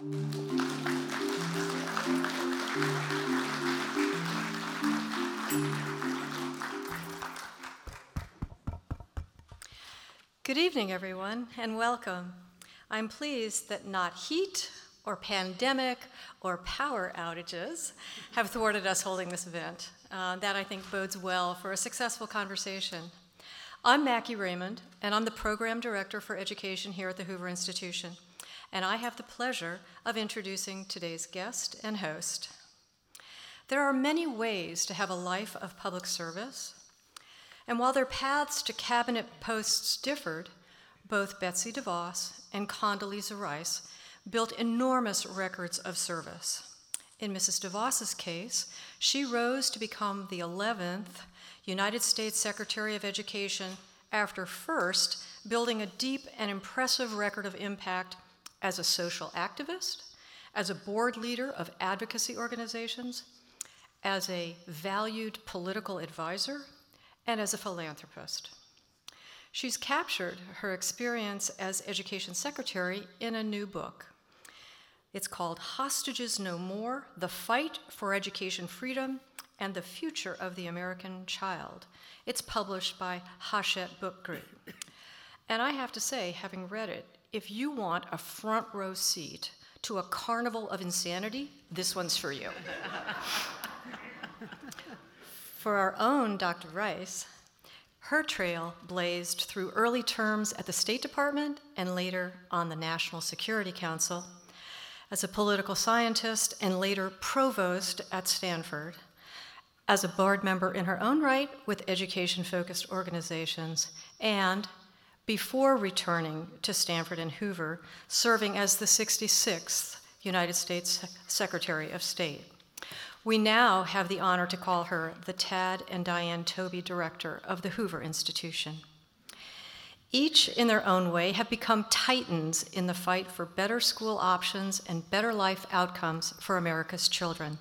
Good evening, everyone, and welcome. I'm pleased that not heat or pandemic or power outages have thwarted us holding this event. Uh, that I think bodes well for a successful conversation. I'm Macke Raymond, and I'm the Program Director for Education here at the Hoover Institution. And I have the pleasure of introducing today's guest and host. There are many ways to have a life of public service, and while their paths to cabinet posts differed, both Betsy DeVos and Condoleezza Rice built enormous records of service. In Mrs. DeVos's case, she rose to become the 11th United States Secretary of Education after first building a deep and impressive record of impact as a social activist, as a board leader of advocacy organizations, as a valued political advisor, and as a philanthropist. She's captured her experience as education secretary in a new book. It's called Hostages No More The Fight for Education Freedom and the Future of the American Child. It's published by Hachette Book Group. And I have to say, having read it, if you want a front row seat to a carnival of insanity, this one's for you. for our own Dr. Rice, her trail blazed through early terms at the State Department and later on the National Security Council as a political scientist and later provost at Stanford, as a board member in her own right with education focused organizations, and before returning to Stanford and Hoover, serving as the 66th United States Secretary of State. We now have the honor to call her the Tad and Dianne Taube Director of the Hoover Institution. Each, in their own way, have become titans in the fight for better school options and better life outcomes for America's children.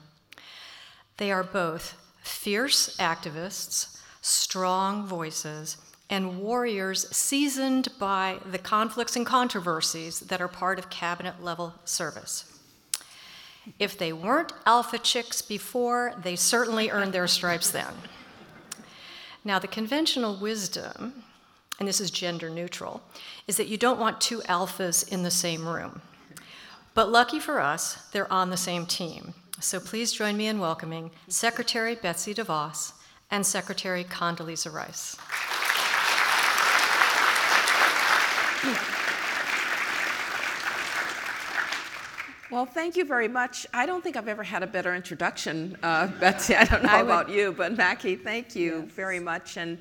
They are both fierce activists, strong voices, and warriors seasoned by the conflicts and controversies that are part of cabinet level service. If they weren't alpha chicks before, they certainly earned their stripes then. Now, the conventional wisdom, and this is gender neutral, is that you don't want two alphas in the same room. But lucky for us, they're on the same team. So please join me in welcoming Secretary Betsy DeVos and Secretary Condoleezza Rice. Well, thank you very much. I don't think I've ever had a better introduction, uh, Betsy. I don't know I about would... you, but Macke, thank you yes. very much. And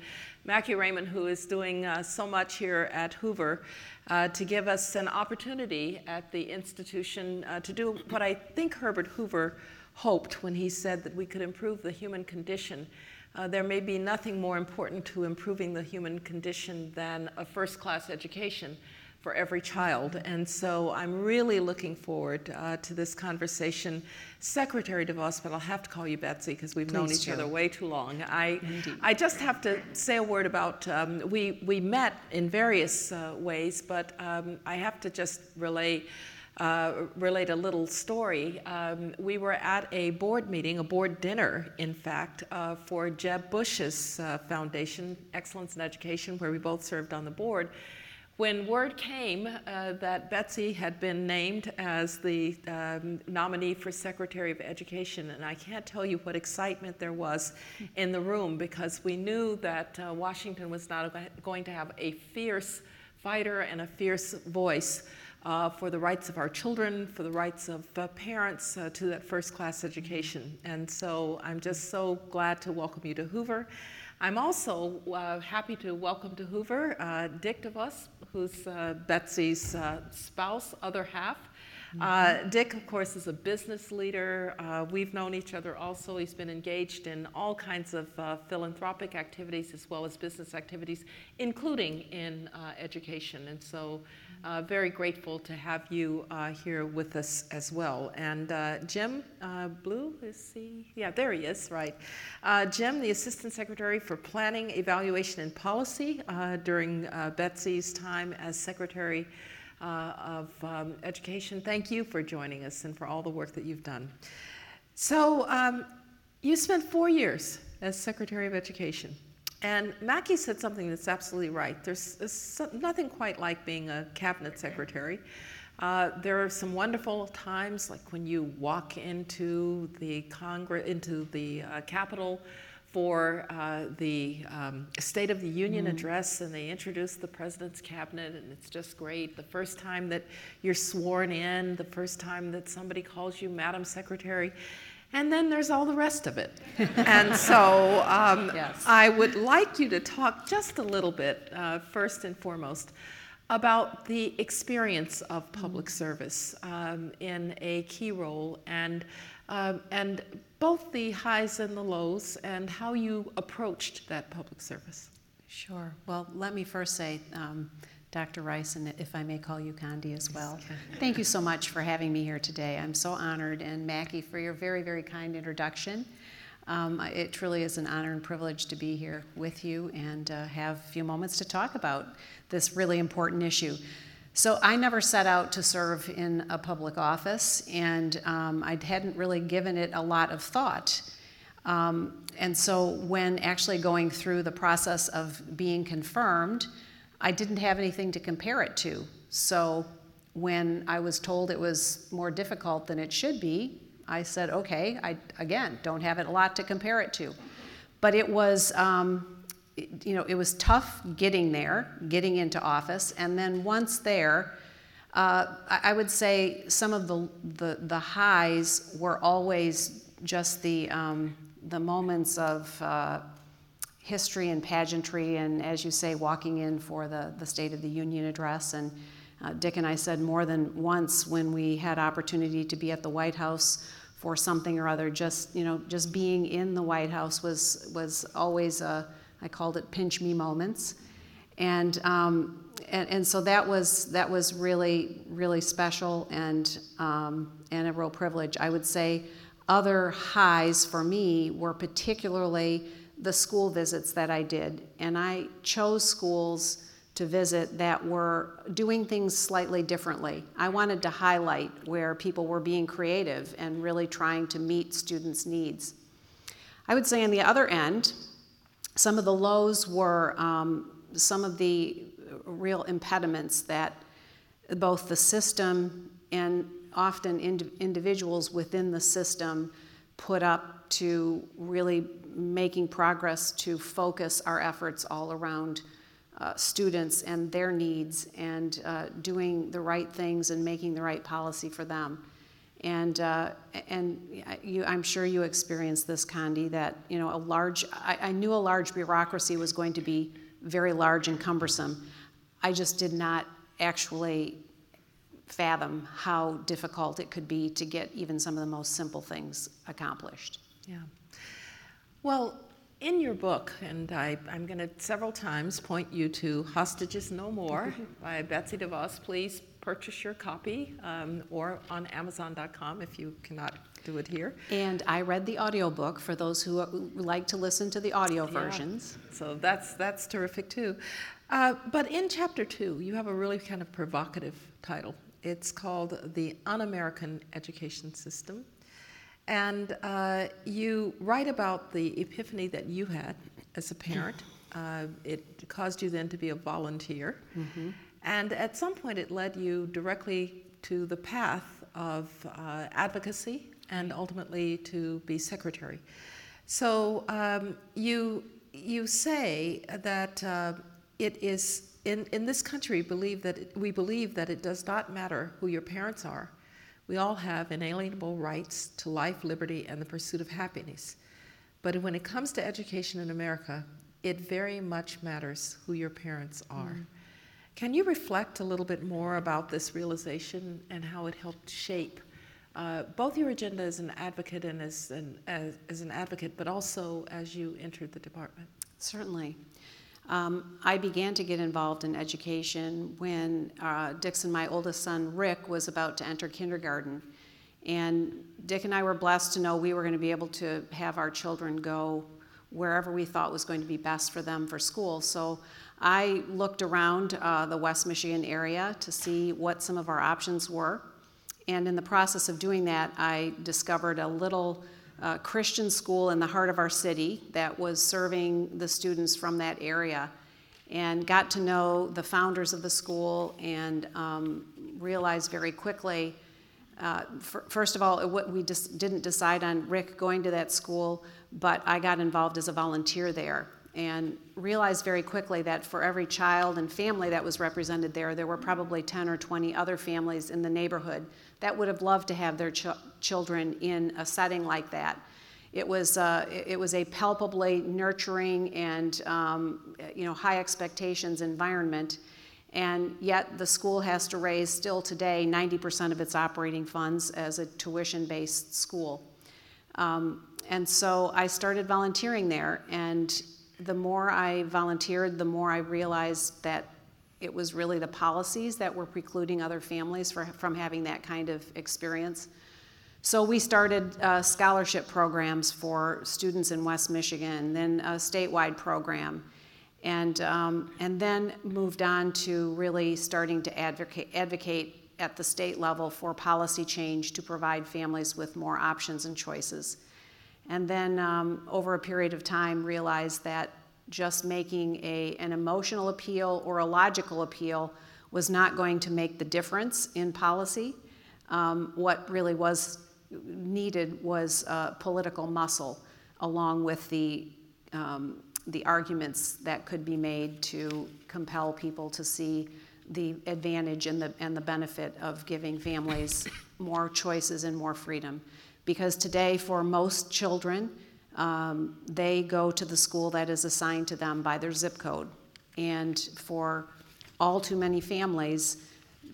Macke Raymond, who is doing uh, so much here at Hoover uh, to give us an opportunity at the institution uh, to do what I think Herbert Hoover hoped when he said that we could improve the human condition. Uh, there may be nothing more important to improving the human condition than a first class education for every child. And so I'm really looking forward uh, to this conversation. Secretary DeVos, but I'll have to call you Betsy because we've Please known each do. other way too long. I, I just have to say a word about, um, we, we met in various uh, ways, but um, I have to just relay uh, relate a little story. Um, we were at a board meeting, a board dinner, in fact, uh, for Jeb Bush's uh, foundation, Excellence in Education, where we both served on the board. When word came uh, that Betsy had been named as the um, nominee for Secretary of Education, and I can't tell you what excitement there was in the room because we knew that uh, Washington was not going to have a fierce fighter and a fierce voice. Uh, for the rights of our children, for the rights of uh, parents uh, to that first class education. And so I'm just so glad to welcome you to Hoover. I'm also uh, happy to welcome to Hoover uh, Dick DeVos, who's uh, Betsy's uh, spouse, other half. Uh, mm-hmm. Dick, of course, is a business leader. Uh, we've known each other also. He's been engaged in all kinds of philanthropic activities as well as business activities, including in education. And so uh, very grateful to have you uh, here with us as well. And uh, Jim uh, Blew, is he? Yeah, there he is, right. Uh, Jim, the Assistant Secretary for Planning, Evaluation, and Policy uh, during Betsy's time as Secretary of um, education. Thank you for joining us and for all the work that you've done. So, um, you spent four years as Secretary of Education. And Macke said something that's absolutely right. There's, there's nothing quite like being a cabinet secretary. Uh, there are some wonderful times, like when you walk into the Congress, into the uh, Capitol for uh, the um, State of the Union mm. address, and they introduce the president's cabinet, and it's just great. The first time that you're sworn in, the first time that somebody calls you Madam Secretary, and then there's all the rest of it. and so um, yes. I would like you to talk just a little bit, uh, first and foremost, about the experience of public mm. service um, in a key role and, um, and both the highs and the lows and how you approached that public service. Sure. Well, let me first say, um, Dr. Rice, and if I may call you Condi as well. Thank you so much for having me here today. I'm so honored, and Macke for your very, very kind introduction. Um, it truly is an honor and privilege to be here with you and uh, have a few moments to talk about this really important issue. So, I never set out to serve in a public office, and um, I hadn't really given it a lot of thought. Um, and so, when actually going through the process of being confirmed, I didn't have anything to compare it to. So when I was told it was more difficult than it should be, I said, okay, I, again, don't have a lot to compare it to. But it was, um, you know, it was tough getting there, getting into office, and then once there, uh, I, I, would say some of the, the, the highs were always just the, um, the moments of uh, history and pageantry, and as you say, walking in for the, the State of the Union address. And uh, Dick and I said more than once when we had opportunity to be at the White House for something or other, just you know, just being in the White House was was always a, I called it pinch me moments, and. Um, and, and, so that was that was really really special and um, and a real privilege. I would say other highs for me were particularly the school visits that I did, and I chose schools to visit that were doing things slightly differently. I wanted to highlight where people were being creative and really trying to meet students' needs. I would say on the other end, some of the lows were um, some of the real impediments that both the system and often ind- individuals within the system put up to really making progress to focus our efforts all around uh, students and their needs and uh, doing the right things and making the right policy for them. And, uh, and you, I'm sure you experienced this, Condi, that you know, a large, I, I knew a large bureaucracy was going to be very large and cumbersome. I just did not actually fathom how difficult it could be to get even some of the most simple things accomplished. Yeah. Well, in your book, and I, am going to several times point you to Hostages No More by Betsy DeVos. Please purchase your copy um, or on Amazon.com if you cannot do it here. And I read the audiobook for those who like to listen to the audio yeah. versions. So that's, that's terrific too. Uh, but in chapter two, you have a really kind of provocative title. It's called The Un American Education System. And uh, you write about the epiphany that you had as a parent. Uh, it caused you then to be a volunteer. Mm-hmm. And at some point, it led you directly to the path of uh, advocacy and ultimately to be secretary. So um, you, you say that uh, it is, in, in this country, believe that it, we believe that it does not matter who your parents are we all have inalienable rights to life, liberty, and the pursuit of happiness. But when it comes to education in America, it very much matters who your parents are. Mm. Can you reflect a little bit more about this realization and how it helped shape uh, both your agenda as an advocate and as an, as, as an advocate, but also as you entered the department? Certainly. Um, I began to get involved in education when uh, Dixon, my oldest son, Rick, was about to enter kindergarten. And Dick and I were blessed to know we were going to be able to have our children go wherever we thought was going to be best for them for school. So I looked around uh, the West Michigan area to see what some of our options were. And in the process of doing that, I discovered a little uh, Christian school in the heart of our city that was serving the students from that area and got to know the founders of the school and um, realized very quickly. Uh, first of all, it, we just didn't decide on Rick going to that school, but I got involved as a volunteer there and realized very quickly that for every child and family that was represented there, there were probably 10 or 20 other families in the neighborhood that would have loved to have their ch- children in a setting like that. It was, uh, it was a palpably nurturing and um, you know, high expectations environment. And yet, the school has to raise still today 90% of its operating funds as a tuition based school. Um, and so I started volunteering there. And the more I volunteered, the more I realized that it was really the policies that were precluding other families for, from having that kind of experience. So we started uh, scholarship programs for students in West Michigan, then a statewide program, and, um, and then moved on to really starting to advocate, advocate at the state level for policy change to provide families with more options and choices. And then um, over a period of time, realized that just making a, an emotional appeal or a logical appeal was not going to make the difference in policy. Um, what really was needed was uh, political muscle, along with the, um, the arguments that could be made to compel people to see the advantage and the, and the benefit of giving families more choices and more freedom. Because today, for most children, um, they go to the school that is assigned to them by their zip code. And for all too many families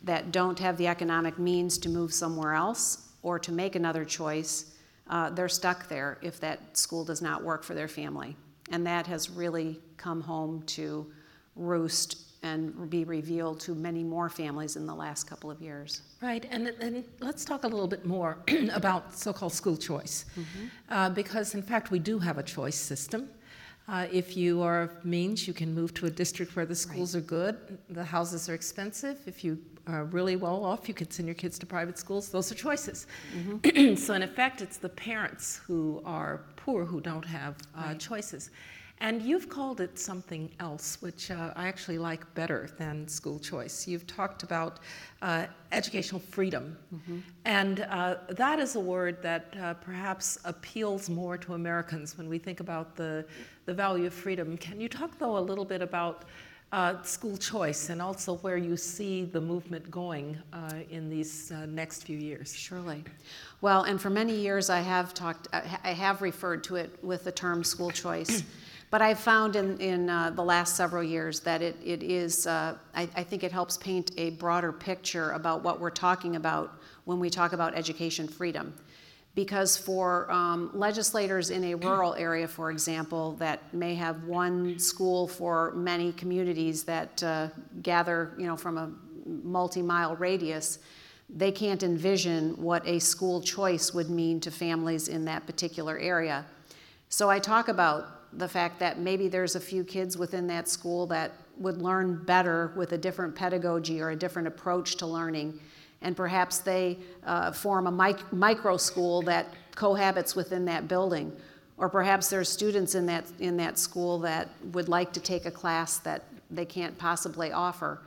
that don't have the economic means to move somewhere else, or to make another choice, uh, they're stuck there if that school does not work for their family. And that has really come home to roost and be revealed to many more families in the last couple of years. Right, and, and let's talk a little bit more about so called school choice. Mm-hmm. Uh, because, in fact, we do have a choice system. Uh, if you are of means, you can move to a district where the schools right. are good, the houses are expensive. If you are really well off, you can send your kids to private schools. Those are choices. Mm-hmm. so, in effect, it's the parents who are poor who don't have uh, right. choices. And you've called it something else, which uh, I actually like better than school choice. You've talked about uh, educational freedom. Mm-hmm. And uh, that is a word that uh, perhaps appeals more to Americans when we think about the, the value of freedom. Can you talk, though, a little bit about uh, school choice and also where you see the movement going uh, in these next few years? Surely. Well, and for many years I have talked, I have referred to it with the term school choice. But I've found in, in uh, the last several years that it, it is, uh, I, I, think it helps paint a broader picture about what we're talking about when we talk about education freedom. Because for um, legislators in a rural area, for example, that may have one school for many communities that uh, gather, you know, from a multi-mile radius, they can't envision what a school choice would mean to families in that particular area. So I talk about the fact that maybe there's a few kids within that school that would learn better with a different pedagogy or a different approach to learning. And perhaps they uh, form a mic- micro school that cohabits within that building. Or perhaps there's students in that, in that school that would like to take a class that they can't possibly offer.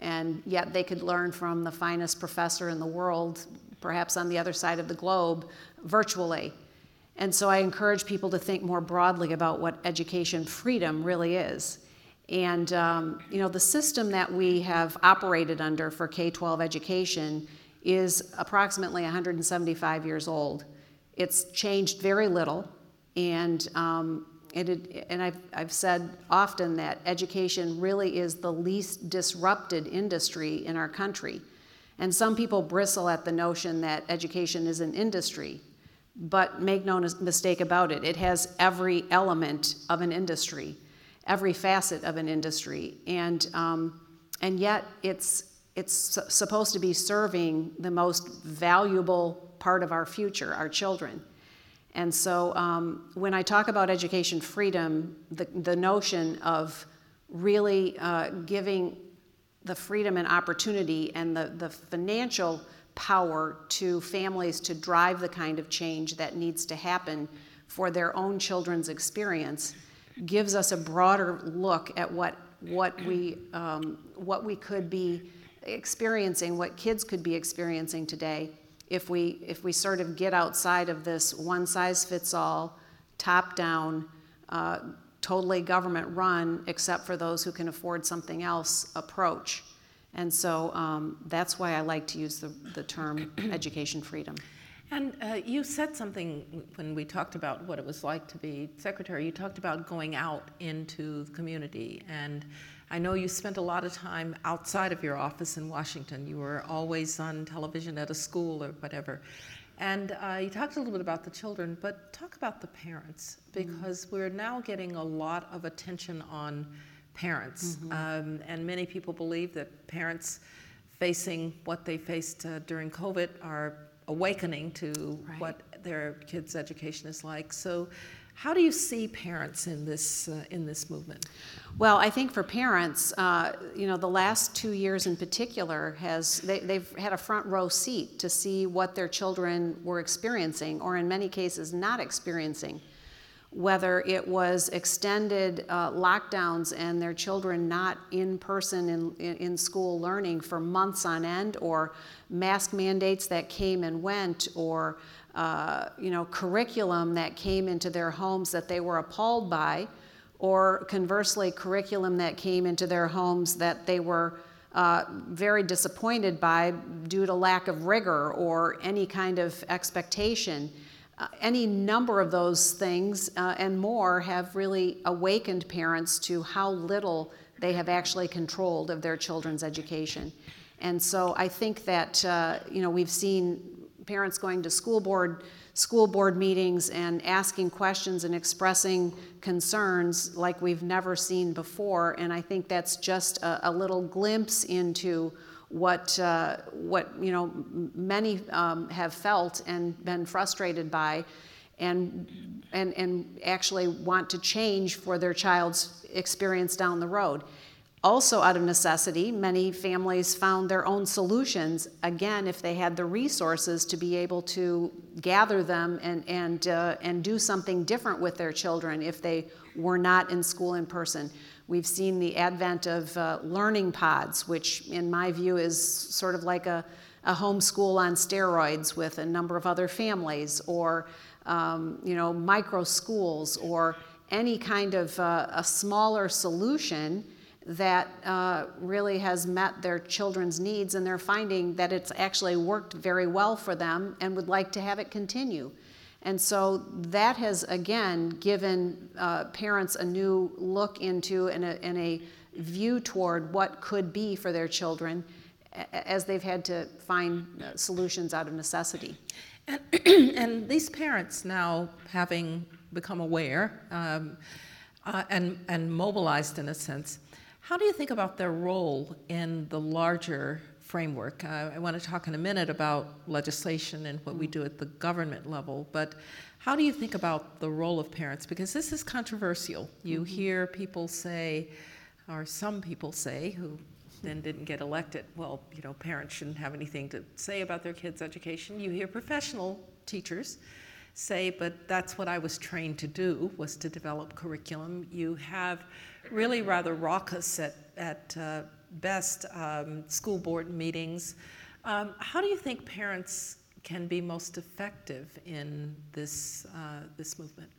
And yet they could learn from the finest professor in the world, perhaps on the other side of the globe, virtually. And so I encourage people to think more broadly about what education freedom really is. And um, you know, the system that we have operated under for K-12 education is approximately 175 years old. It's changed very little, and um, it, and I've, I've said often that education really is the least disrupted industry in our country. And some people bristle at the notion that education is an industry. But make no mistake about it, it has every element of an industry, every facet of an industry. And, um, and yet, it's, it's supposed to be serving the most valuable part of our future, our children. And so, um, when I talk about education freedom, the, the notion of really uh, giving the freedom and opportunity and the, the financial power to families to drive the kind of change that needs to happen for their own children's experience gives us a broader look at what what we um, what we could be experiencing, what kids could be experiencing today, if we if we sort of get outside of this one size fits all, top down, uh, totally government run, except for those who can afford something else approach. And so um, that's why I like to use the, the term education freedom. And uh, you said something when we talked about what it was like to be secretary. You talked about going out into the community. And I know you spent a lot of time outside of your office in Washington. You were always on television at a school or whatever. And uh, you talked a little bit about the children, but talk about the parents because mm-hmm. we're now getting a lot of attention on parents. Mm-hmm. Um, and many people believe that parents facing what they faced uh, during COVID are awakening to right. what their kids' education is like. So, how do you see parents in this uh, in this movement? Well, I think for parents, uh, you know, the last two years in particular has they, they've had a front row seat to see what their children were experiencing, or in many cases, not experiencing whether it was extended uh, lockdowns and their children not in person in, in, school learning for months on end, or mask mandates that came and went, or uh, you know curriculum that came into their homes that they were appalled by, or conversely curriculum that came into their homes that they were uh, very disappointed by due to lack of rigor or any kind of expectation. Uh, any number of those things uh, and more have really awakened parents to how little they have actually controlled of their children's education. And so I think that uh, you know we've seen parents going to school board school board meetings and asking questions and expressing concerns like we've never seen before. And I think that's just a, a little glimpse into what, uh, what you know, many um, have felt and been frustrated by and, and, and actually want to change for their child's experience down the road. Also, out of necessity, many families found their own solutions, again, if they had the resources to be able to gather them and, and, uh, and do something different with their children if they were not in school in person. We've seen the advent of uh, learning pods, which, in my view, is sort of like a, a homeschool on steroids with a number of other families, or um, you know, micro schools, or any kind of uh, a smaller solution that uh, really has met their children's needs, and they're finding that it's actually worked very well for them and would like to have it continue. And so that has again given uh, parents a new look into and a, and a, view toward what could be for their children as they've had to find solutions out of necessity. And, and these parents now having become aware um, uh, and, and mobilized in a sense, how do you think about their role in the larger framework? Uh, I want to talk in a minute about legislation and what we do at the government level, but how do you think about the role of parents? Because this is controversial. You mm-hmm. hear people say, or some people say, who then didn't get elected, well, you know, parents shouldn't have anything to say about their kids' education. You hear professional teachers say, but that's what I was trained to do, was to develop curriculum. You have really rather raucous at, at uh, best um, school board meetings. Um, how do you think parents can be most effective in this, uh, this movement?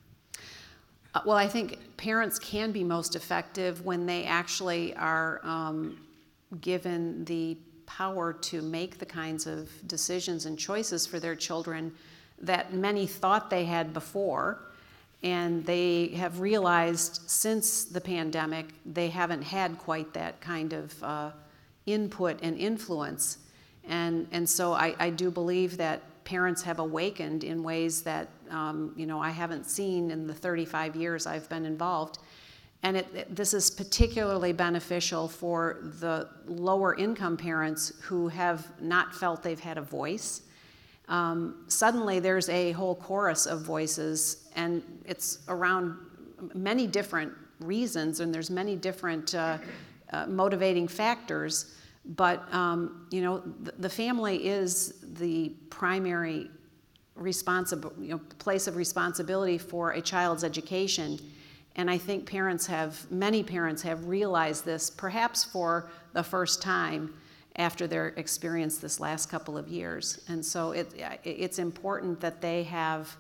Uh, well, I think parents can be most effective when they actually are um, given the power to make the kinds of decisions and choices for their children that many thought they had before and they have realized since the pandemic they haven't had quite that kind of uh, input and influence. And, and so I, I do believe that parents have awakened in ways that um, you know I haven't seen in the 35 years I've been involved. And it, it, this is particularly beneficial for the lower income parents who have not felt they've had a voice um, suddenly there's a whole chorus of voices, and it's around many different reasons, and there's many different uh, uh, motivating factors. But um, you know, the, the family is the primary responsible, you know, place of responsibility for a child's education. And I think parents have, many parents have realized this, perhaps for the first time after their experience this last couple of years. And so it, it's important that they have,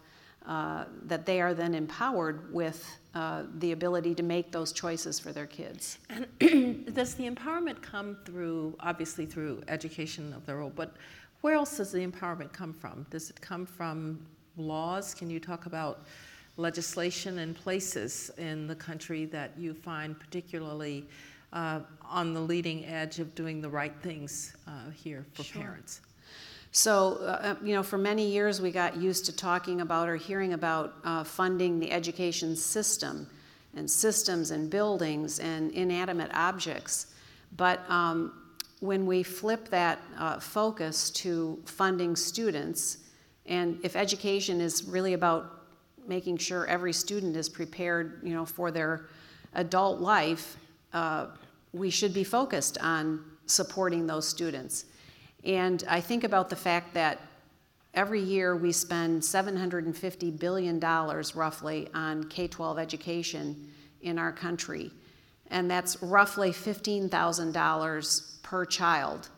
uh, that they are then empowered with uh, the ability to make those choices for their kids. And does the empowerment come through, obviously through education of the role, but where else does the empowerment come from? Does it come from laws? Can you talk about legislation and places in the country that you find particularly uh, on the leading edge of doing the right things uh, here for Sure. parents? So, uh, you know, for many years we got used to talking about or hearing about uh, funding the education system and systems and buildings and inanimate objects. But um, when we flip that uh, focus to funding students, and if education is really about making sure every student is prepared, you know, for their adult life, uh, we should be focused on supporting those students. And I think about the fact that every year we spend $750 billion roughly on K 12 education in our country. And that's roughly $15,000 per child.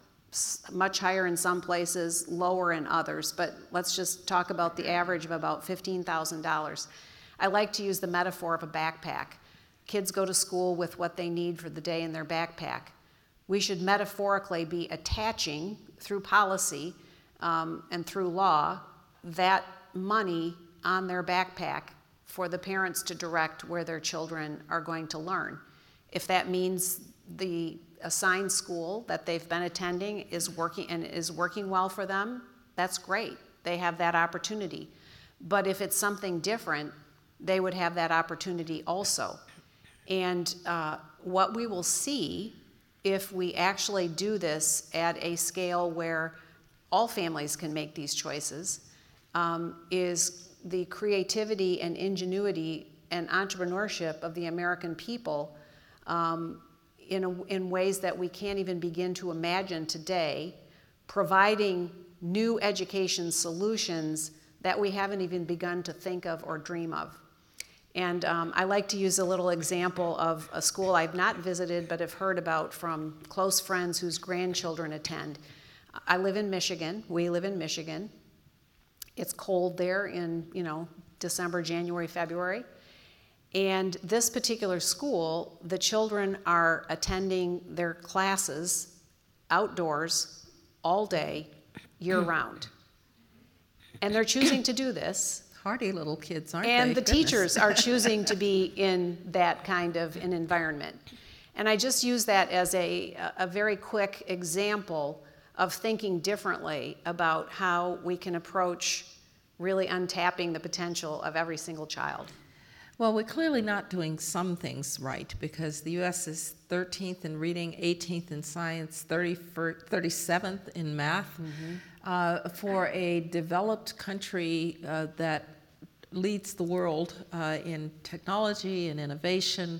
Much higher in some places, lower in others, but let's just talk about the average of about $15,000. I like to use the metaphor of a backpack. Kids go to school with what they need for the day in their backpack we should metaphorically be attaching through policy um, and through law that money on their backpack for the parents to direct where their children are going to learn. If that means the assigned school that they've been attending is working and is working well for them, that's great. They have that opportunity. But if it's something different, they would have that opportunity also. And uh, what we will see if we actually do this at a scale where all families can make these choices um, is the creativity and ingenuity and entrepreneurship of the American people um, in, a, in ways that we can't even begin to imagine today, providing new education solutions that we haven't even begun to think of or dream of. And um, I like to use a little example of a school I've not visited but have heard about from close friends whose grandchildren attend. I live in Michigan. We live in Michigan. It's cold there in, you know, December, January, February. And this particular school, the children are attending their classes outdoors all day, year round. And they're choosing to do this Hardy little kids, aren't they? and the Goodness. teachers are choosing to be in that kind of an environment. And I just use that as a, a very quick example of thinking differently about how we can approach really untapping the potential of every single child. Well, we're clearly not doing some things right because the U.S. is 13th in reading, 18th in science, 31st, 37th in math. Uh, for a developed country uh, that leads the world uh, in technology and innovation,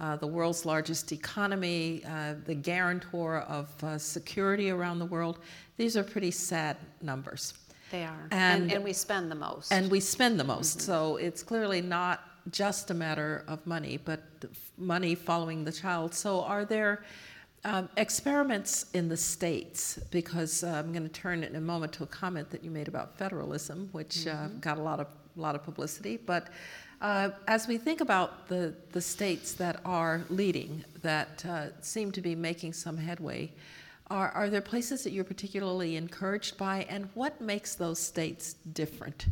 uh, the world's largest economy, uh, the guarantor of uh, security around the world, these are pretty sad numbers. They are. And- And, and we spend the most. And we spend the most, so it's clearly not just a matter of money, but money following the child. So are there um, experiments in the states? Because uh, I'm going to turn in a moment to a comment that you made about federalism, which uh, got a lot of lot of publicity. But uh, as we think about the the states that are leading, that uh, seem to be making some headway. Are, are there places that you're particularly encouraged by, and what makes those states different?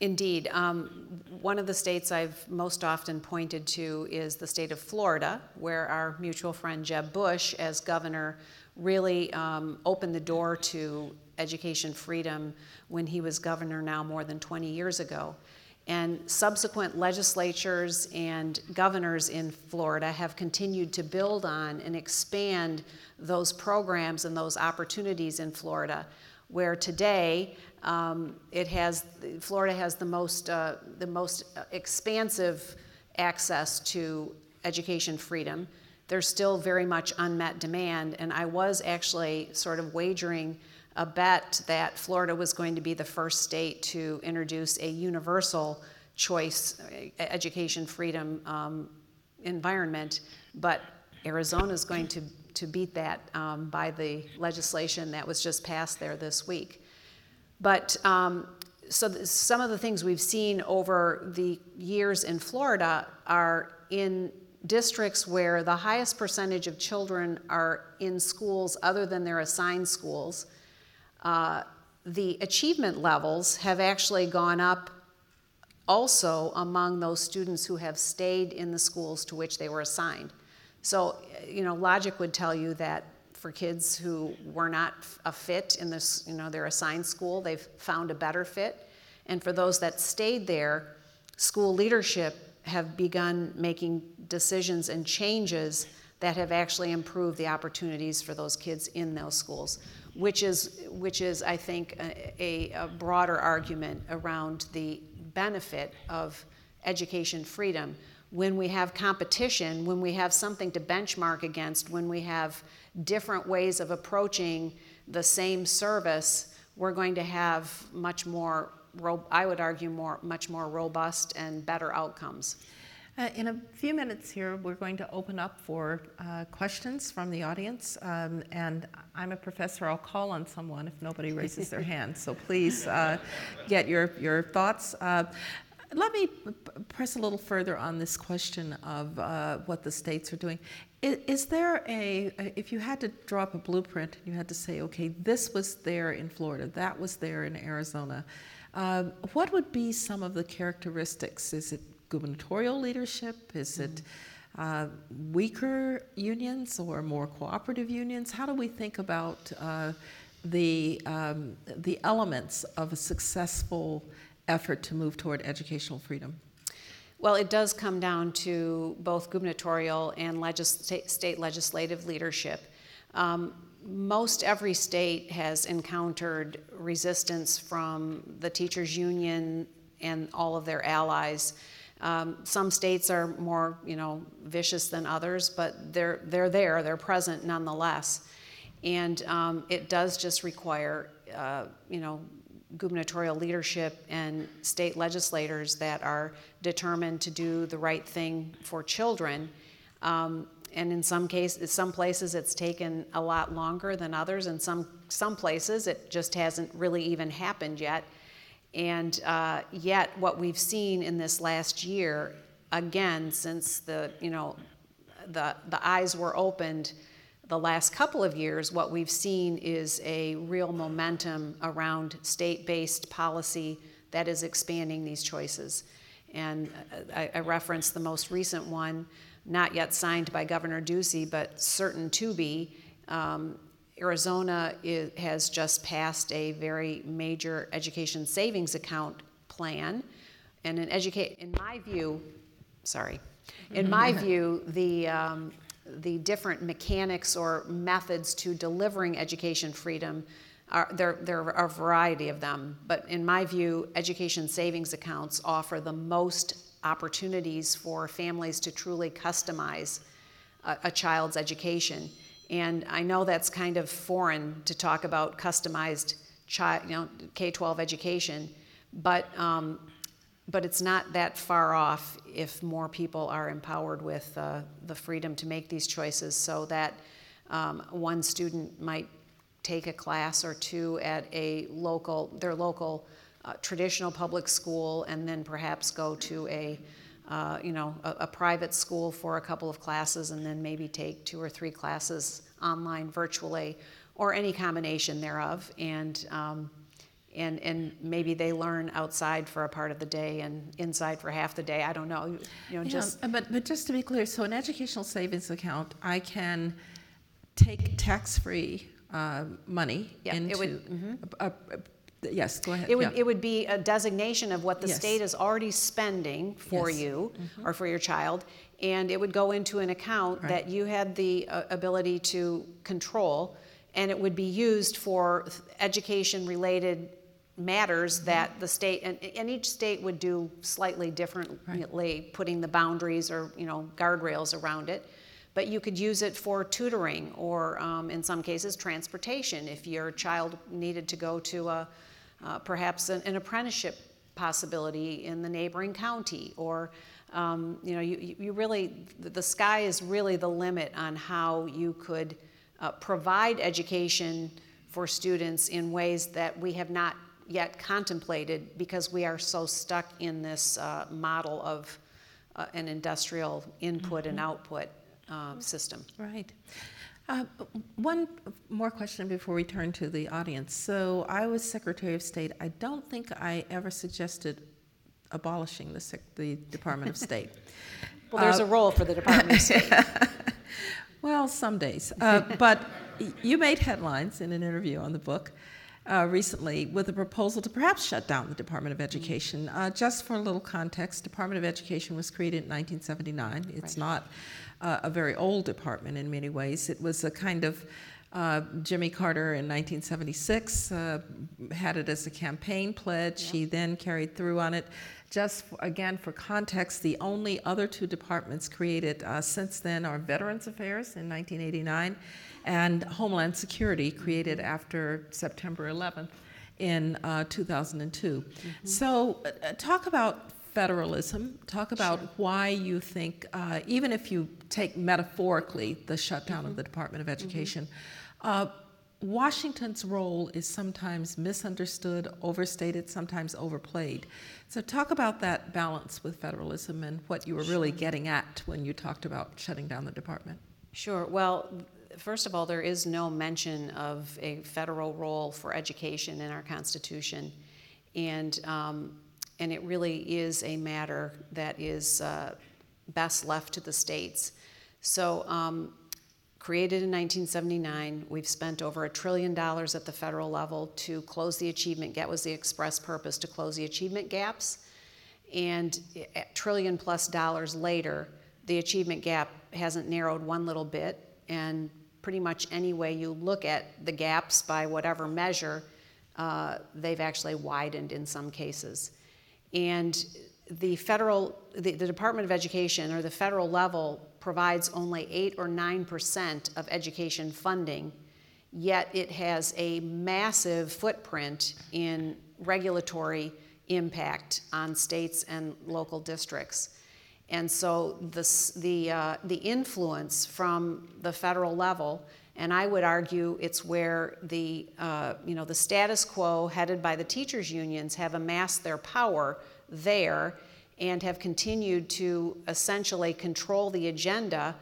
Indeed. Um, one of the states I've most often pointed to is the state of Florida, where our mutual friend Jeb Bush, as governor, really um, opened the door to education freedom when he was governor now more than 20 years ago. And subsequent legislatures and governors in Florida have continued to build on and expand those programs and those opportunities in Florida, where today um, it has Florida has the most uh, the most expansive access to education freedom. There's still very much unmet demand, and I was actually sort of wagering a bet that Florida was going to be the first state to introduce a universal choice uh, education freedom um, environment, but Arizona is going to, to beat that um, by the legislation that was just passed there this week. But um, so th- some of the things we've seen over the years in Florida are in districts where the highest percentage of children are in schools other than their assigned schools. Uh, the achievement levels have actually gone up also among those students who have stayed in the schools to which they were assigned. So, you know, logic would tell you that for kids who were not a fit in this, you know, their assigned school, they've found a better fit. And for those that stayed there, school leadership have begun making decisions and changes that have actually improved the opportunities for those kids in those schools, which is, which is I think, a, a broader argument around the benefit of education freedom. When we have competition, when we have something to benchmark against, when we have different ways of approaching the same service, we're going to have much more, I would argue, more, much more robust and better outcomes. Uh, in a few minutes here, we're going to open up for uh, questions from the audience. Um, and I'm a professor, I'll call on someone if nobody raises their hand. So please uh, get your, your thoughts. Uh, let me press a little further on this question of uh, what the states are doing. Is, is, there a, if you had to draw up a blueprint and you had to say, okay, this was there in Florida, that was there in Arizona, um, what would be some of the characteristics? Is it gubernatorial leadership? Is it uh, weaker unions or more cooperative unions? How do we think about uh, the, um, the elements of a successful effort to move toward educational freedom? Well, it does come down to both gubernatorial and legis- state legislative leadership. Um, most every state has encountered resistance from the teachers' union and all of their allies um, some states are more, you know, vicious than others, but they're they're there, they're present nonetheless, and um, it does just require, uh, you know, gubernatorial leadership and state legislators that are determined to do the right thing for children. Um, and in some cases, some places it's taken a lot longer than others, and some some places it just hasn't really even happened yet. And uh, yet, what we've seen in this last year, again, since the you know the the eyes were opened, the last couple of years, what we've seen is a real momentum around state-based policy that is expanding these choices. And uh, I, I referenced the most recent one, not yet signed by Governor Ducey, but certain to be. Um, Arizona is, has just passed a very major education savings account plan. And in educate, in my view, sorry, in my view, the um, the different mechanics or methods to delivering education freedom are there there are a variety of them but in my view education savings accounts offer the most opportunities for families to truly customize a, a child's education. And I know that's kind of foreign to talk about customized child, you know, K-12 education, but um, but it's not that far off if more people are empowered with uh, the freedom to make these choices, so that um, one student might take a class or two at a local, their local traditional public school, and then perhaps go to a uh, you know, a, a, private school for a couple of classes and then maybe take two or three classes online virtually or any combination thereof. And, um, and, and maybe they learn outside for a part of the day and inside for half the day. I don't know. You know, yeah, just but, but just to be clear, so an educational savings account, I can take tax-free uh, money yeah, into would, mm-hmm. a, a, Yes, go ahead. It would, yeah. it would be a designation of what the Yes. state is already spending for Yes. you or for your child, and it would go into an account Right. that you had the uh, ability to control, and it would be used for education-related matters that the state and, and each state would do slightly differently, putting the boundaries or you know guardrails around it. But you could use it for tutoring or, um, in some cases, transportation. If your child needed to go to a uh, perhaps an, an apprenticeship possibility in the neighboring county, or um, you know, you, you really the sky is really the limit on how you could uh, provide education for students in ways that we have not yet contemplated because we are so stuck in this uh, model of uh, an industrial input and output uh, system. Right. Uh, one more question before we turn to the audience. So I was Secretary of State. I don't think I ever suggested abolishing the, sec- the Department of State. Well, there's a role for the Department of State. Well, some days. Uh, but you made headlines in an interview on the book uh, recently with a proposal to perhaps shut down the Department of Education. Uh, just for a little context, Department of Education was created in 1979. It's not uh, a very old department in many ways. It was a kind of uh, Jimmy Carter in 1976 uh, had it as a campaign pledge. He then carried through on it. Just for, again, for context, the only other two departments created uh, since then are Veterans Affairs in 1989 and Homeland Security, created after September 11th in uh, 2002. So, uh, talk about federalism. Talk about why you think, uh, even if you take metaphorically the shutdown of the Department of Education, uh, Washington's role is sometimes misunderstood, overstated, sometimes overplayed. So, talk about that balance with federalism and what you were really getting at when you talked about shutting down the department. Sure. Well, first of all, there is no mention of a federal role for education in our Constitution. And, um, and it really is a matter that is uh, best left to the states. So, um, created in 1979, we've spent over a trillion dollars at the federal level to close the achievement gap, was the express purpose to close the achievement gaps. And a trillion plus dollars later, the achievement gap hasn't narrowed one little bit. And pretty much any way you look at the gaps by whatever measure, uh, they've actually widened in some cases. And the federal, the, the Department of Education or the federal level provides only 8 or 9% of education funding, yet it has a massive footprint in regulatory impact on states and local districts. And so the, the, uh, the influence from the federal level, and I would argue it's where the, uh, you know, the status quo headed by the teachers' unions have amassed their power there and have continued to essentially control the agenda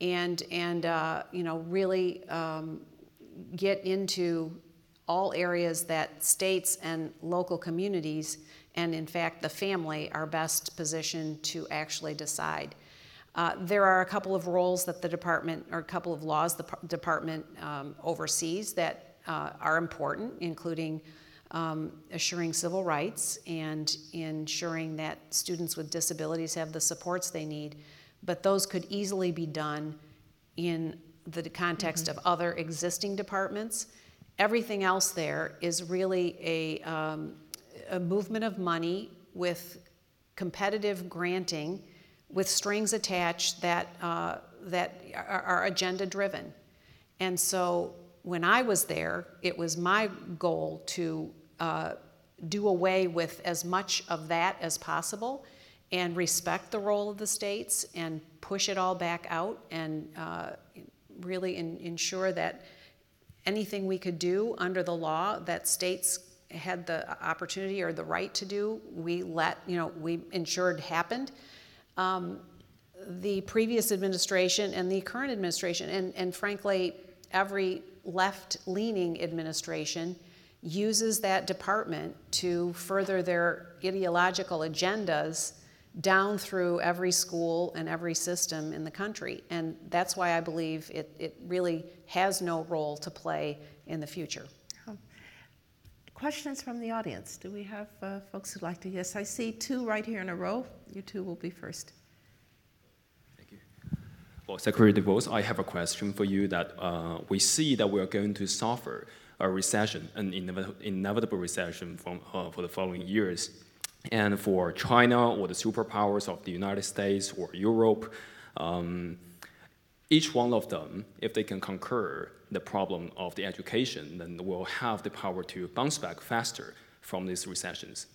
and, and uh, you know, really um, get into all areas that states and local communities, and in fact the family, are best positioned to actually decide. Uh, there are a couple of roles that the department, or a couple of laws the department um, oversees that uh, are important, including um, assuring civil rights and ensuring that students with disabilities have the supports they need. But those could easily be done in the context of other existing departments. Everything else there is really a, um, a movement of money with competitive granting with strings attached that, uh, that are, are agenda driven. And so when I was there, it was my goal to uh, do away with as much of that as possible and respect the role of the states and push it all back out and uh, really in, ensure that anything we could do under the law that states had the opportunity or the right to do, we let, you know, we ensured happened. Um, the previous administration and the current administration, and, and frankly, every left leaning administration uses that department to further their ideological agendas down through every school and every system in the country. And that's why I believe it, it really has no role to play in the future. Questions from the audience? Do we have uh, folks who'd like to? Yes, I see two right here in a row. You two will be first. Thank you. Well, Secretary DeVos, I have a question for you that uh, we see that we're going to suffer a recession, an inevitable recession from, uh, for the following years. And for China or the superpowers of the United States or Europe, um, each one of them, if they can conquer the problem of the education, then will have the power to bounce back faster from these recessions.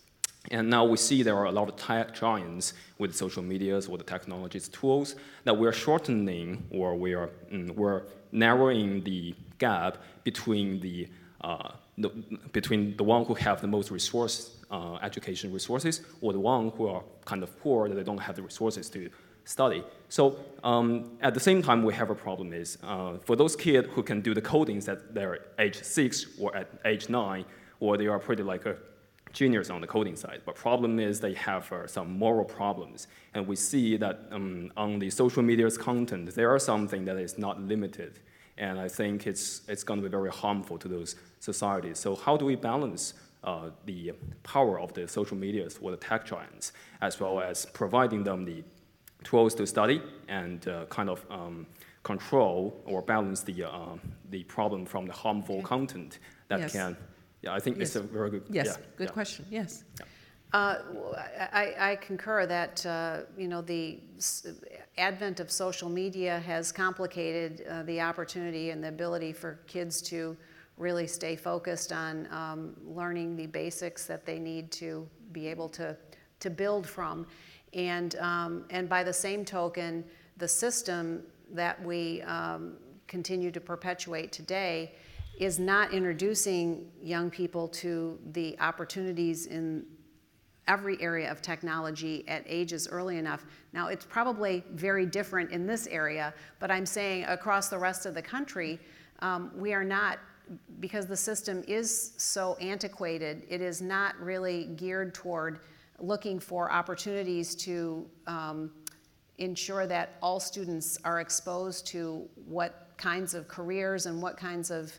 And now we see there are a lot of tech giants with social medias or the technologies tools that we're shortening or we are, mm, we're narrowing the gap between the, uh, the, between the one who have the most resource uh, education resources or the one who are kind of poor that they don't have the resources to study. So um, at the same time, we have a problem is uh, for those kids who can do the codings at their age six or at age nine, or they are pretty like a juniors on the coding side. But problem is they have uh, some moral problems. And we see that um, on the social media's content, there are something that is not limited. And I think it's, it's going to be very harmful to those societies. So how do we balance uh, the power of the social medias or the tech giants, as well as providing them the tools to study and uh, kind of um, control or balance the, uh, the problem from the harmful Okay. content that Yes. can, yeah, I think it's a very good, Yes, yeah, good yeah. question, yes. Uh, w- I, I concur that, uh, you know, the advent of social media has complicated uh, the opportunity and the ability for kids to really stay focused on um, learning the basics that they need to be able to, to build from. And, um, and by the same token, the system that we um, continue to perpetuate today is not introducing young people to the opportunities in every area of technology at ages early enough. Now, it's probably very different in this area, but I'm saying across the rest of the country, um, we are not, because the system is so antiquated, it is not really geared toward looking for opportunities to um, ensure that all students are exposed to what kinds of careers and what kinds of,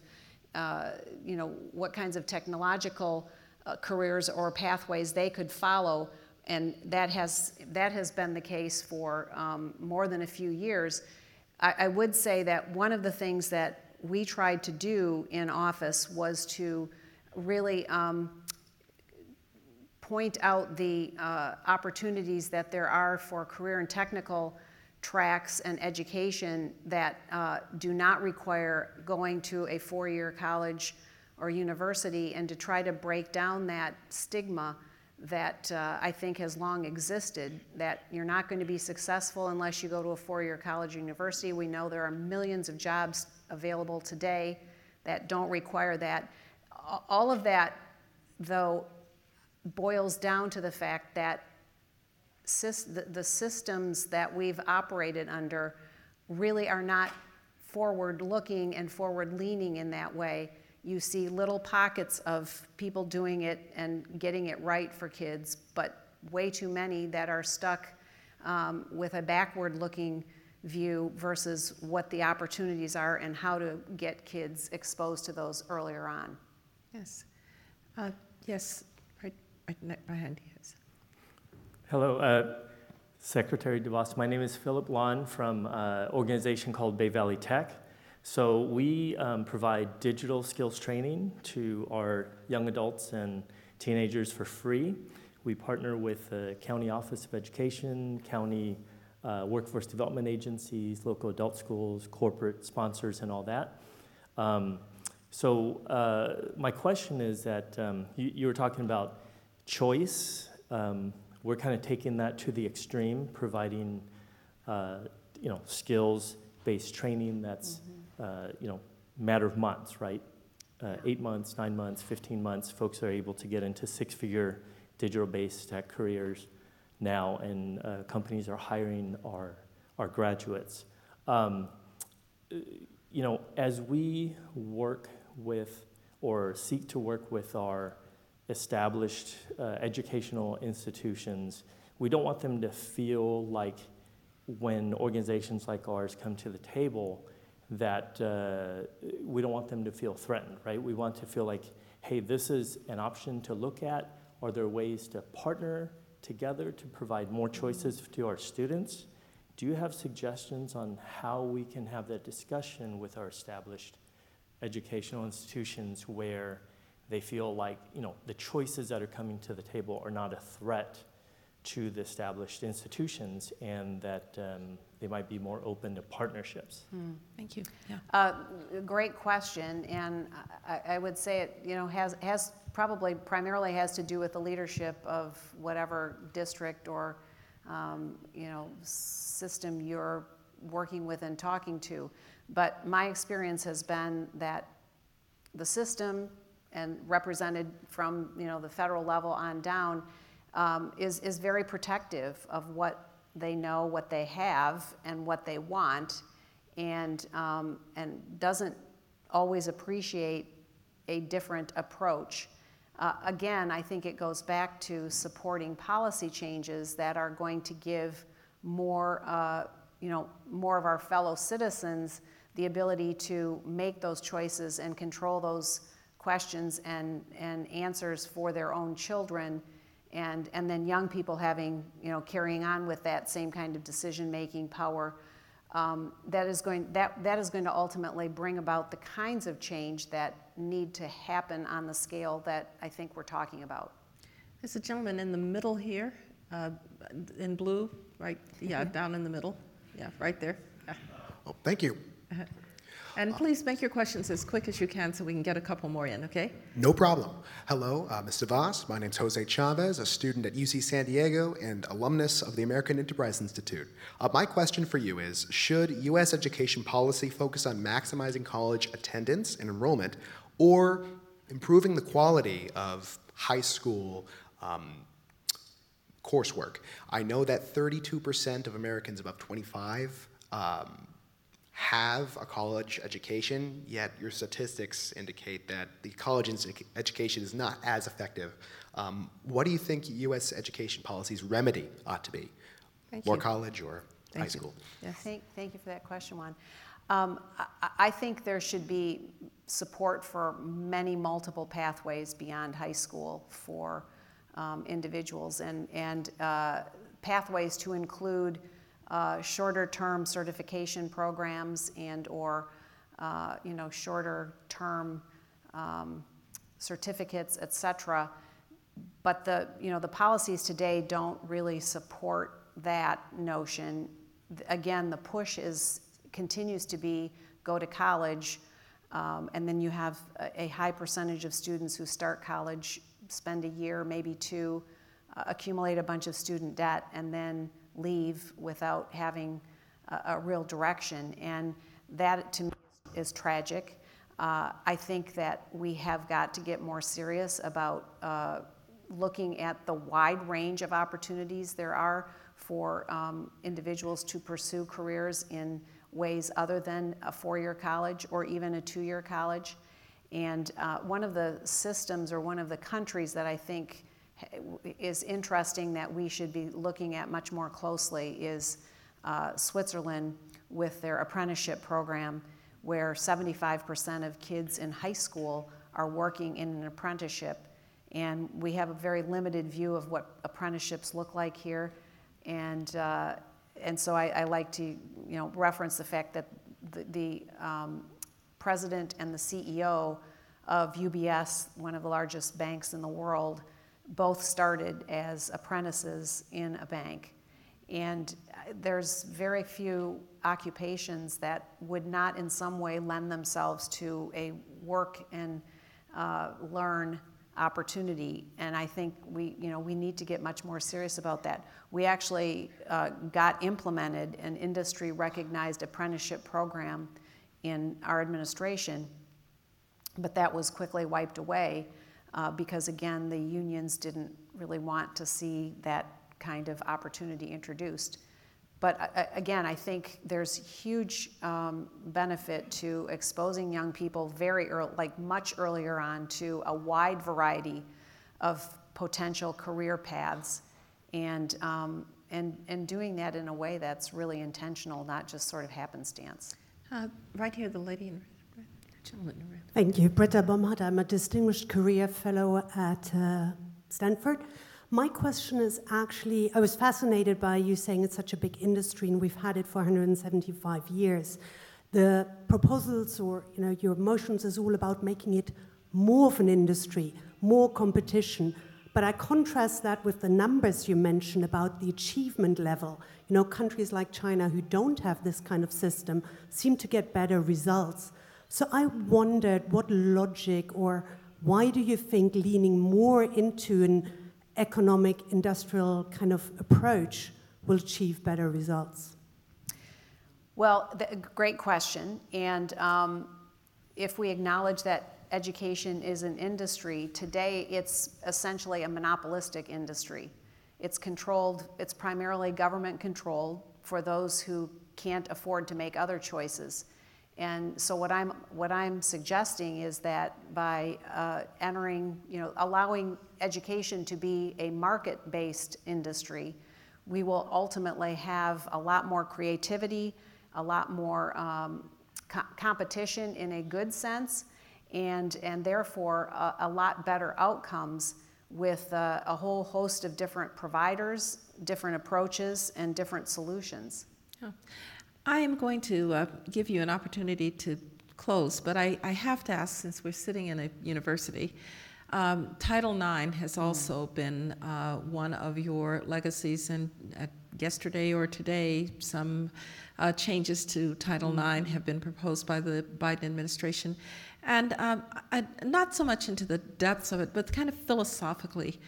uh, you know, what kinds of technological uh, careers or pathways they could follow. And that has, that has been the case for um, more than a few years. I, I would say that one of the things that we tried to do in office was to really um, point out the uh, opportunities that there are for career and technical tracks and education that uh, do not require going to a four-year college or university and to try to break down that stigma that uh, I think has long existed, that you're not going to be successful unless you go to a four-year college or university. We know there are millions of jobs available today that don't require that. All of that, though, boils down to the fact that the, systems that we've operated under really are not forward looking and forward leaning in that way. You see little pockets of people doing it and getting it right for kids, but way too many that are stuck um, with a backward looking view versus what the opportunities are and how to get kids exposed to those earlier on. Yes. Uh, Yes, Hello, uh, Secretary DeVos. My name is Philip Lon from an organization called Bay Valley Tech. So we um, provide digital skills training to our young adults and teenagers for free. We partner with the County Office of Education, county uh, workforce development agencies, local adult schools, corporate sponsors, and all that. Um, so uh, my question is that um, you, you were talking about choice. Um, we're kind of taking that to the extreme, providing uh, you know skills-based training that's uh, you know matter of months, right? Uh, eight months, nine months, 15 months, folks are able to get into six-figure digital-based tech careers now, and uh, companies are hiring our our graduates. Um, you know, as we work with or seek to work with our established uh, educational institutions, we don't want them to feel like when organizations like ours come to the table that uh, we don't want them to feel threatened, right? We want to feel like, hey, this is an option to look at. Are there ways to partner together to provide more choices to our students? Do you have suggestions on how we can have that discussion with our established educational institutions where they feel like, you know, the choices that are coming to the table are not a threat to the established institutions and that um, they might be more open to partnerships. Thank you. Yeah. Uh, Great question, and I, I would say it, you know, has, has, probably primarily has to do with the leadership of whatever district or, um, you know, system you're working with and talking to. But my experience has been that the system and represented from, you know, the federal level on down um, is, is very protective of what they know, what they have, and what they want, and, um, and doesn't always appreciate a different approach. Uh, again, I think it goes back to supporting policy changes that are going to give more, uh, you know, more of our fellow citizens the ability to make those choices and control those questions and, and answers for their own children and, and then young people having, you know, carrying on with that same kind of decision-making power. Um, that is going that, that is going to ultimately bring about the kinds of change that need to happen on the scale that I think we're talking about. There's a gentleman in the middle here, uh, in blue, right, yeah, down in the middle. Yeah, right there. Yeah. Oh, thank you. And please make your questions as quick as you can so we can get a couple more in, okay? No problem. Hello, uh, Mr. Voss. My name's Jose Chavez, a student at UC San Diego and alumnus of the American Enterprise Institute. Uh, my question for you is Should U.S. education policy focus on maximizing college attendance and enrollment or improving the quality of high school um, coursework? I know that 32% of Americans above 25 um, have a college education, yet your statistics indicate that the college education is not as effective. Um, what do you think U.S. education policy's remedy ought to be? Thank More you. college or Thank high you. school? Yes. Thank, thank you for that question, Juan. Um, I, I think there should be support for many multiple pathways beyond high school for um, individuals and, and uh, pathways to include uh, shorter term certification programs and or uh, you know shorter term um, certificates, et cetera. But the, you know, the policies today don't really support that notion. Again, the push is, continues to be go to college, um, and then you have a, a high percentage of students who start college, spend a year, maybe two, uh, accumulate a bunch of student debt, and then leave without having a, a real direction. And that, to me, is tragic. Uh, I think that we have got to get more serious about uh, looking at the wide range of opportunities there are for um, individuals to pursue careers in ways other than a four year college or even a two year college. And uh, one of the systems or one of the countries that I think is interesting that we should be looking at much more closely is uh, Switzerland with their apprenticeship program, where 75% of kids in high school are working in an apprenticeship. And we have a very limited view of what apprenticeships look like here. And, uh, and so I, I like to you know, reference the fact that the, the um, president and the CEO of UBS, one of the largest banks in the world, both started as apprentices in a bank. And uh, there's very few occupations that would not in some way lend themselves to a work and uh, learn opportunity. And I think we, you know, we need to get much more serious about that. We actually uh, got implemented an industry recognized apprenticeship program in our administration, but that was quickly wiped away uh, because, again, the unions didn't really want to see that kind of opportunity introduced. But uh, uh, again, I think there's huge um, benefit to exposing young people very early, like much earlier on, to a wide variety of potential career paths, and um, and and doing that in a way that's really intentional, not just sort of happenstance. Uh, right here, the lady in red. Gentleman in red. Thank you. Britta Bomhard. I'm a Distinguished Career Fellow at uh, Stanford. My question is actually I was fascinated by you saying it's such a big industry and we've had it for 175 years. the proposals or you know your motions is all about making it more of an industry, more competition. But I contrast that with the numbers you mentioned about the achievement level. You know, countries like China who don't have this kind of system seem to get better results. So I wondered what logic or why do you think leaning more into an economic industrial kind of approach will achieve better results? Well, the, great question. And um, if we acknowledge that education is an industry, today it's essentially a monopolistic industry. It's controlled, it's primarily government controlled for those who can't afford to make other choices. And so what I'm what I'm suggesting is that by uh, entering, you know, allowing education to be a market-based industry, we will ultimately have a lot more creativity, a lot more um, co- competition in a good sense, and and therefore a, a lot better outcomes with uh, a whole host of different providers, different approaches, and different solutions. I am going to uh, give you an opportunity to close, but I, I, have to ask since we're sitting in a university. Um, Title IX has also mm. been uh, one of your legacies, and uh, yesterday or today, some uh, changes to Title mm. IX have been proposed by the Biden administration. And um, I, not so much into the depths of it, but kind of philosophically,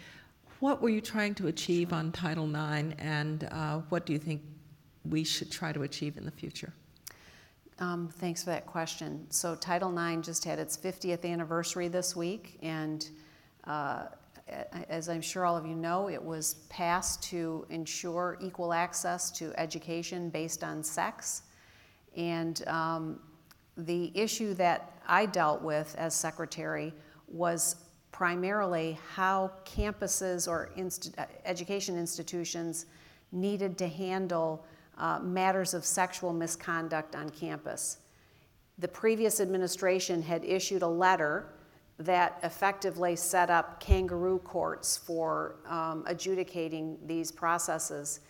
what were you trying to achieve on Title IX, and uh, what do you think we should try to achieve in the future? Um, thanks for that question. So, Title IX just had its 50th anniversary this week, and uh, as I'm sure all of you know, it was passed to ensure equal access to education based on sex. And um, the issue that I dealt with as secretary was primarily how campuses or inst- education institutions needed to handle uh, matters of sexual misconduct on campus. The previous administration had issued a letter that effectively set up kangaroo courts for um, adjudicating these processes.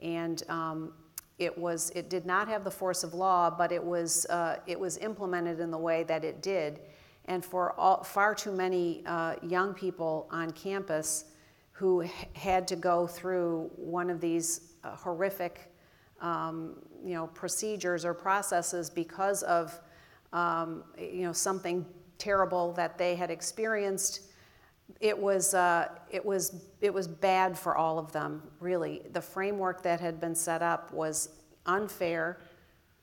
And um, it, was, it did not have the force of law, but it was, uh, it was implemented in the way that it did. And for all, far too many uh, young people on campus who h- had to go through one of these uh, horrific um, you know, procedures or processes because of um, you know, something terrible that they had experienced. It was, uh, it, was, it was bad for all of them, really. The framework that had been set up was unfair,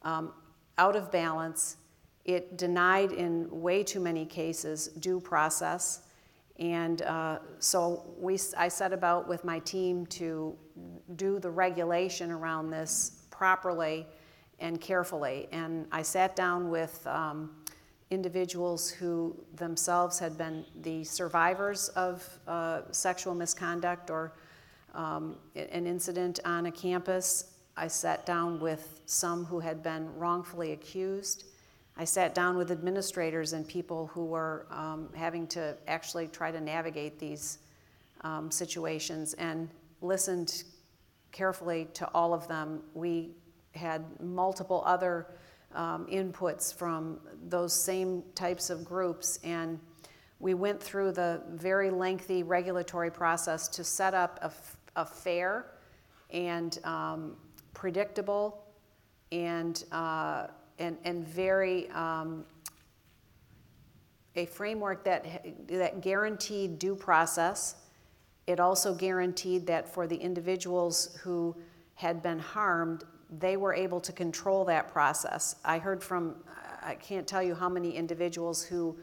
um, out of balance. It denied, in way too many cases, due process. And uh, so we, I set about with my team to do the regulation around this properly and carefully. And I sat down with um, individuals who themselves had been the survivors of uh, sexual misconduct or um, an incident on a campus. I sat down with some who had been wrongfully accused. I sat down with administrators and people who were um, having to actually try to navigate these um, situations and listened carefully to all of them. We had multiple other um, inputs from those same types of groups, and we went through the very lengthy regulatory process to set up a, a fair and um, predictable and uh, and, and very um, a framework that, that guaranteed due process. It also guaranteed that for the individuals who had been harmed, they were able to control that process. I heard from, I can't tell you how many individuals who,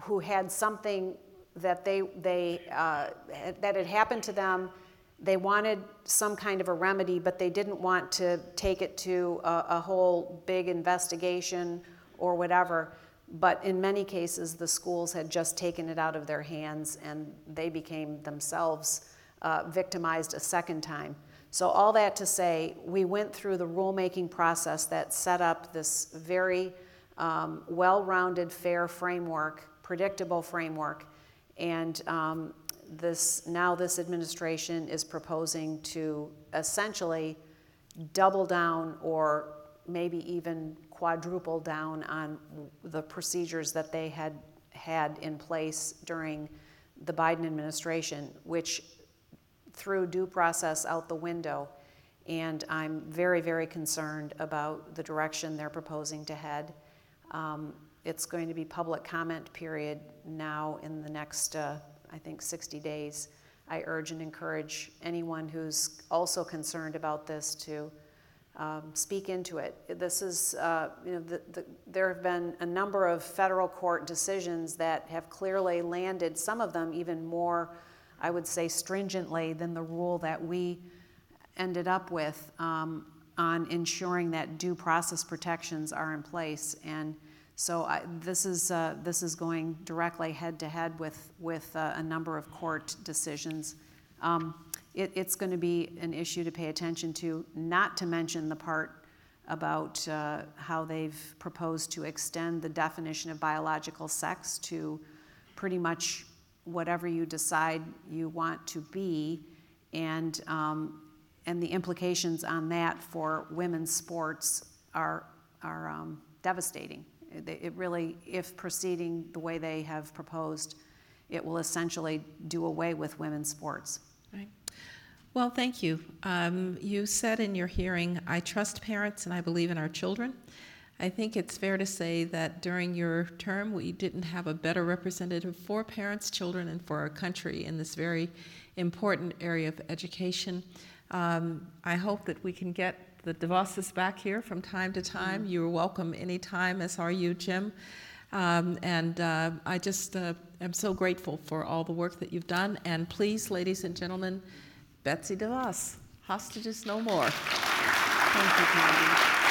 who had something that they, they, uh, that had happened to them they wanted some kind of a remedy, but they didn't want to take it to a, a, whole big investigation or whatever. But in many cases, the schools had just taken it out of their hands and they became themselves uh, victimized a second time. So, all that to say, we went through the rulemaking process that set up this very um, well rounded, fair framework, predictable framework, and um, this, now this administration is proposing to essentially double down or maybe even quadruple down on the procedures that they had had in place during the Biden administration, which threw due process out the window. And I'm very, very concerned about the direction they're proposing to head. Um, it's going to be public comment period now in the next, uh, I think, 60 days. I urge and encourage anyone who's also concerned about this to um, speak into it. This is, uh, you know, the, the, there have been a number of federal court decisions that have clearly landed, some of them even more, I would say, stringently than the rule that we ended up with um, on ensuring that due process protections are in place. And so I, this is uh, this is going directly head to head with with uh, a number of court decisions. Um, it, it's going to be an issue to pay attention to. Not to mention the part about uh, how they've proposed to extend the definition of biological sex to pretty much whatever you decide you want to be, and um, and the implications on that for women's sports are are um, devastating. It really, if proceeding the way they have proposed, it will essentially do away with women's sports. Right. Well, thank you. Um, you said in your hearing, I trust parents and I believe in our children. I think it's fair to say that during your term, we didn't have a better representative for parents, children, and for our country in this very important area of education. Um, I hope that we can get the DeVosses back here from time to time. You're welcome anytime, as are you, Jim. Um, and uh, I just uh, am so grateful for all the work that you've done. And please, ladies and gentlemen, Betsy DeVos, hostages no more. Thank you, Condi.